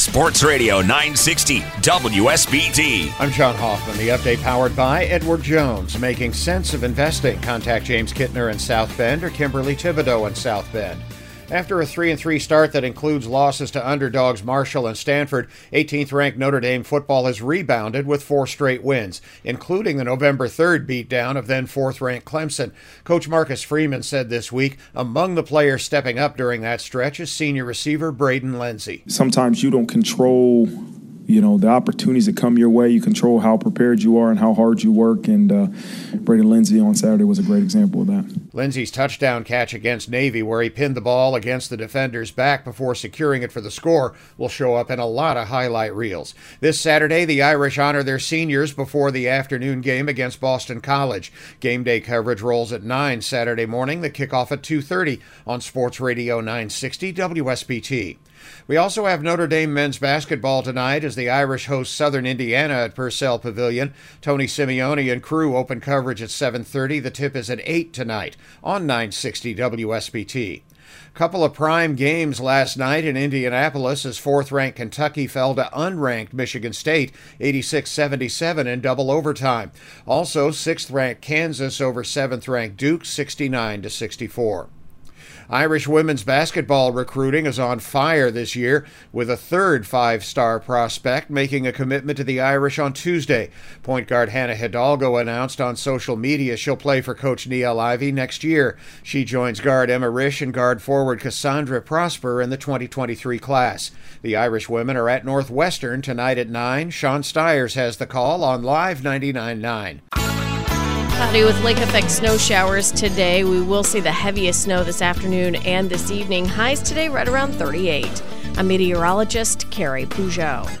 Sports Radio 960 WSBT. I'm John Hoffman. The update powered by Edward Jones, making sense of investing. Contact James Kittner in South Bend or Kimberly Thibodeau in South Bend. After a 3 3 start that includes losses to underdogs Marshall and Stanford, 18th ranked Notre Dame football has rebounded with four straight wins, including the November 3rd beatdown of then 4th ranked Clemson. Coach Marcus Freeman said this week among the players stepping up during that stretch is senior receiver Braden Lenzy. Sometimes you don't control you know the opportunities that come your way. You control how prepared you are and how hard you work. And uh, Braden Lenzy on Saturday was a great example of that. Lenzy's touchdown catch against Navy, where he pinned the ball against the defender's back before securing it for the score, will show up in a lot of highlight reels. This Saturday, the Irish honor their seniors before the afternoon game against Boston College. Game day coverage rolls at 9 Saturday morning. The kickoff at 2:30 on Sports Radio 960 WSBT. We also have Notre Dame men's basketball tonight as the Irish host Southern Indiana at Purcell Pavilion. Tony Simeone and crew open coverage at 7:30. The tip is at 8 tonight on 960 WSBT. Couple of prime games last night in Indianapolis as fourth ranked Kentucky fell to unranked Michigan State 86 77 in double overtime. Also, sixth ranked Kansas over seventh ranked Duke 69 64. Irish women's basketball recruiting is on fire this year, with a third five star prospect making a commitment to the Irish on Tuesday. Point guard Hannah Hidalgo announced on social media she'll play for Coach Niele Ivey next year. She joins guard Emma Risch and guard forward Cassandra Prosper in the 2023 class. The Irish women are at Northwestern tonight at 9. Sean Stiers has the call on Live 99.9. Cloudy with lake effect snow showers today. We will see the heaviest snow this afternoon and this evening. Highs today right around 38. I'm meteorologist Carrie Peugeot.